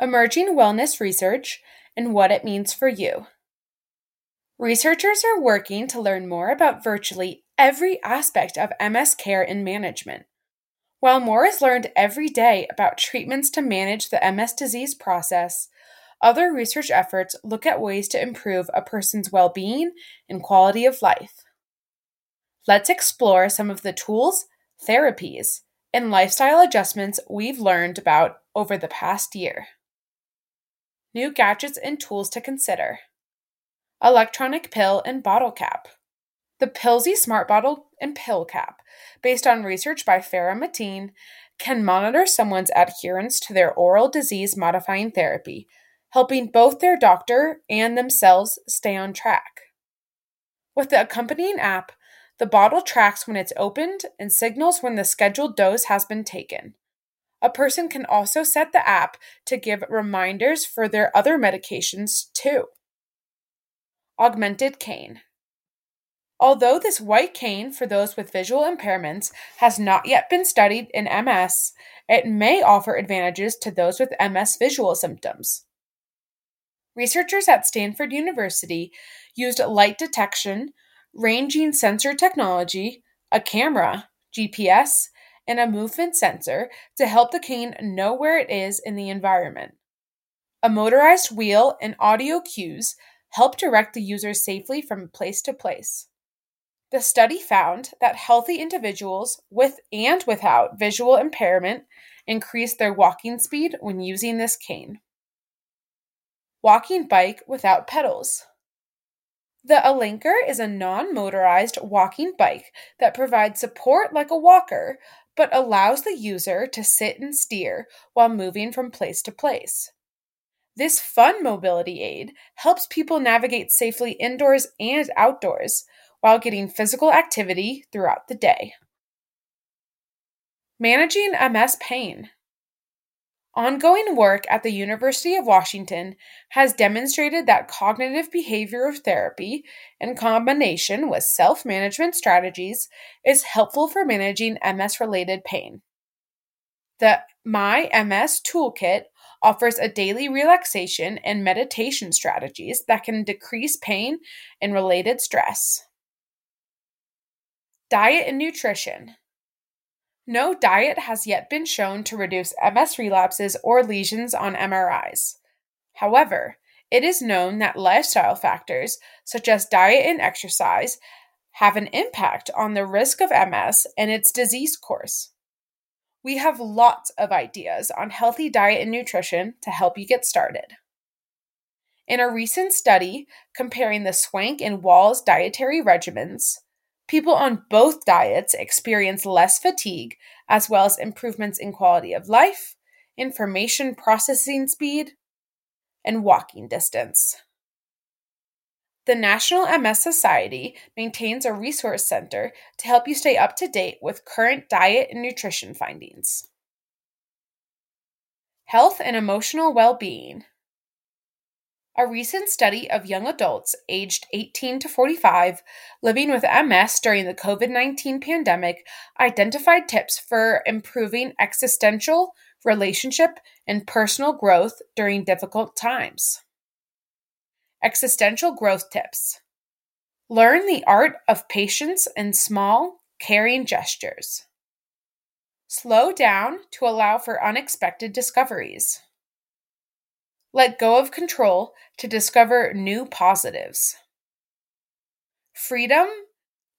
emerging wellness research, and what it means for you. Researchers are working to learn more about virtually every aspect of MS care and management. While more is learned every day about treatments to manage the MS disease process, other research efforts look at ways to improve a person's well being and quality of life. Let's explore some of the tools, therapies, and lifestyle adjustments we've learned about over the past year. New gadgets and tools to consider electronic pill and bottle cap. The Pillsy Smart Bottle and Pill Cap, based on research by Farah Mateen, can monitor someone's adherence to their oral disease modifying therapy, helping both their doctor and themselves stay on track. With the accompanying app, the bottle tracks when it's opened and signals when the scheduled dose has been taken. A person can also set the app to give reminders for their other medications too. Augmented cane. Although this white cane for those with visual impairments has not yet been studied in MS, it may offer advantages to those with MS visual symptoms. Researchers at Stanford University used light detection, ranging sensor technology, a camera, GPS, and a movement sensor to help the cane know where it is in the environment. A motorized wheel and audio cues help direct the user safely from place to place. The study found that healthy individuals with and without visual impairment increased their walking speed when using this cane. Walking bike without pedals. The Alinker is a non motorized walking bike that provides support like a walker, but allows the user to sit and steer while moving from place to place. This fun mobility aid helps people navigate safely indoors and outdoors while getting physical activity throughout the day. Managing MS pain. Ongoing work at the University of Washington has demonstrated that cognitive behavioral therapy, in combination with self management strategies, is helpful for managing MS related pain. The My MS Toolkit offers a daily relaxation and meditation strategies that can decrease pain and related stress. Diet and nutrition. No diet has yet been shown to reduce MS relapses or lesions on MRIs. However, it is known that lifestyle factors, such as diet and exercise, have an impact on the risk of MS and its disease course. We have lots of ideas on healthy diet and nutrition to help you get started. In a recent study comparing the Swank and Walls dietary regimens, People on both diets experience less fatigue, as well as improvements in quality of life, information processing speed, and walking distance. The National MS Society maintains a resource center to help you stay up to date with current diet and nutrition findings. Health and emotional well being. A recent study of young adults aged 18 to 45 living with MS during the COVID 19 pandemic identified tips for improving existential, relationship, and personal growth during difficult times. Existential growth tips Learn the art of patience and small, caring gestures. Slow down to allow for unexpected discoveries. Let go of control to discover new positives. Freedom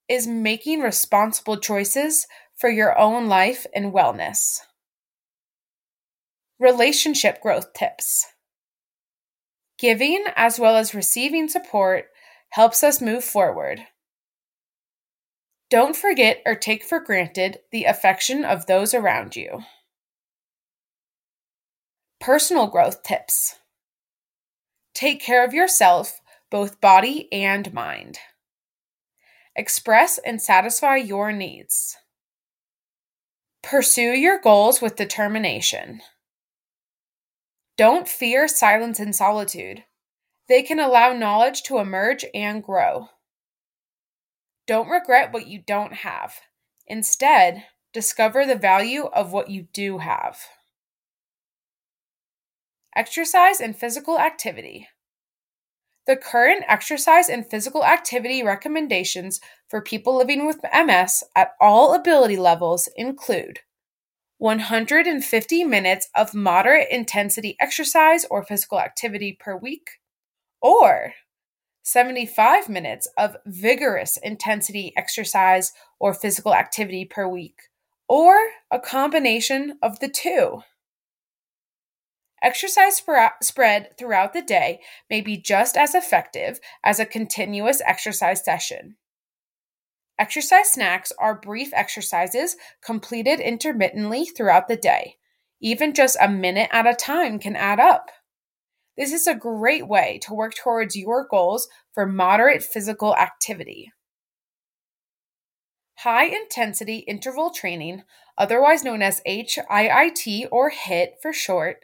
is making responsible choices for your own life and wellness. Relationship growth tips. Giving as well as receiving support helps us move forward. Don't forget or take for granted the affection of those around you. Personal growth tips. Take care of yourself, both body and mind. Express and satisfy your needs. Pursue your goals with determination. Don't fear silence and solitude. They can allow knowledge to emerge and grow. Don't regret what you don't have. Instead, discover the value of what you do have. Exercise and physical activity. The current exercise and physical activity recommendations for people living with MS at all ability levels include 150 minutes of moderate intensity exercise or physical activity per week, or 75 minutes of vigorous intensity exercise or physical activity per week, or a combination of the two. Exercise spread throughout the day may be just as effective as a continuous exercise session. Exercise snacks are brief exercises completed intermittently throughout the day. Even just a minute at a time can add up. This is a great way to work towards your goals for moderate physical activity. High intensity interval training, otherwise known as HIIT or HIT for short,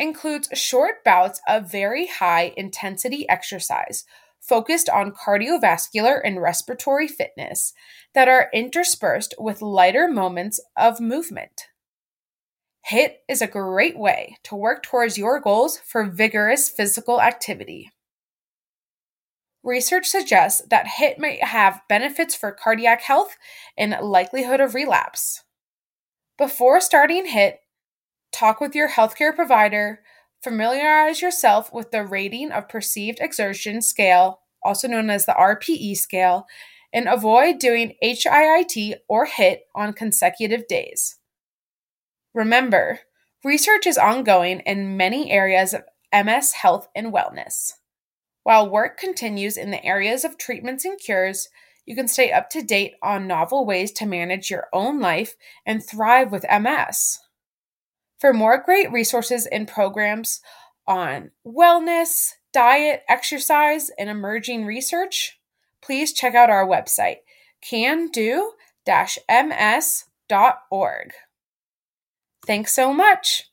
includes short bouts of very high intensity exercise focused on cardiovascular and respiratory fitness that are interspersed with lighter moments of movement. HIT is a great way to work towards your goals for vigorous physical activity. Research suggests that HIT may have benefits for cardiac health and likelihood of relapse. Before starting HIT, talk with your healthcare provider, familiarize yourself with the Rating of Perceived Exertion Scale, also known as the RPE scale, and avoid doing HIIT or HIT on consecutive days. Remember, research is ongoing in many areas of MS health and wellness. While work continues in the areas of treatments and cures, you can stay up to date on novel ways to manage your own life and thrive with MS. For more great resources and programs on wellness, diet, exercise, and emerging research, please check out our website, cando ms.org. Thanks so much.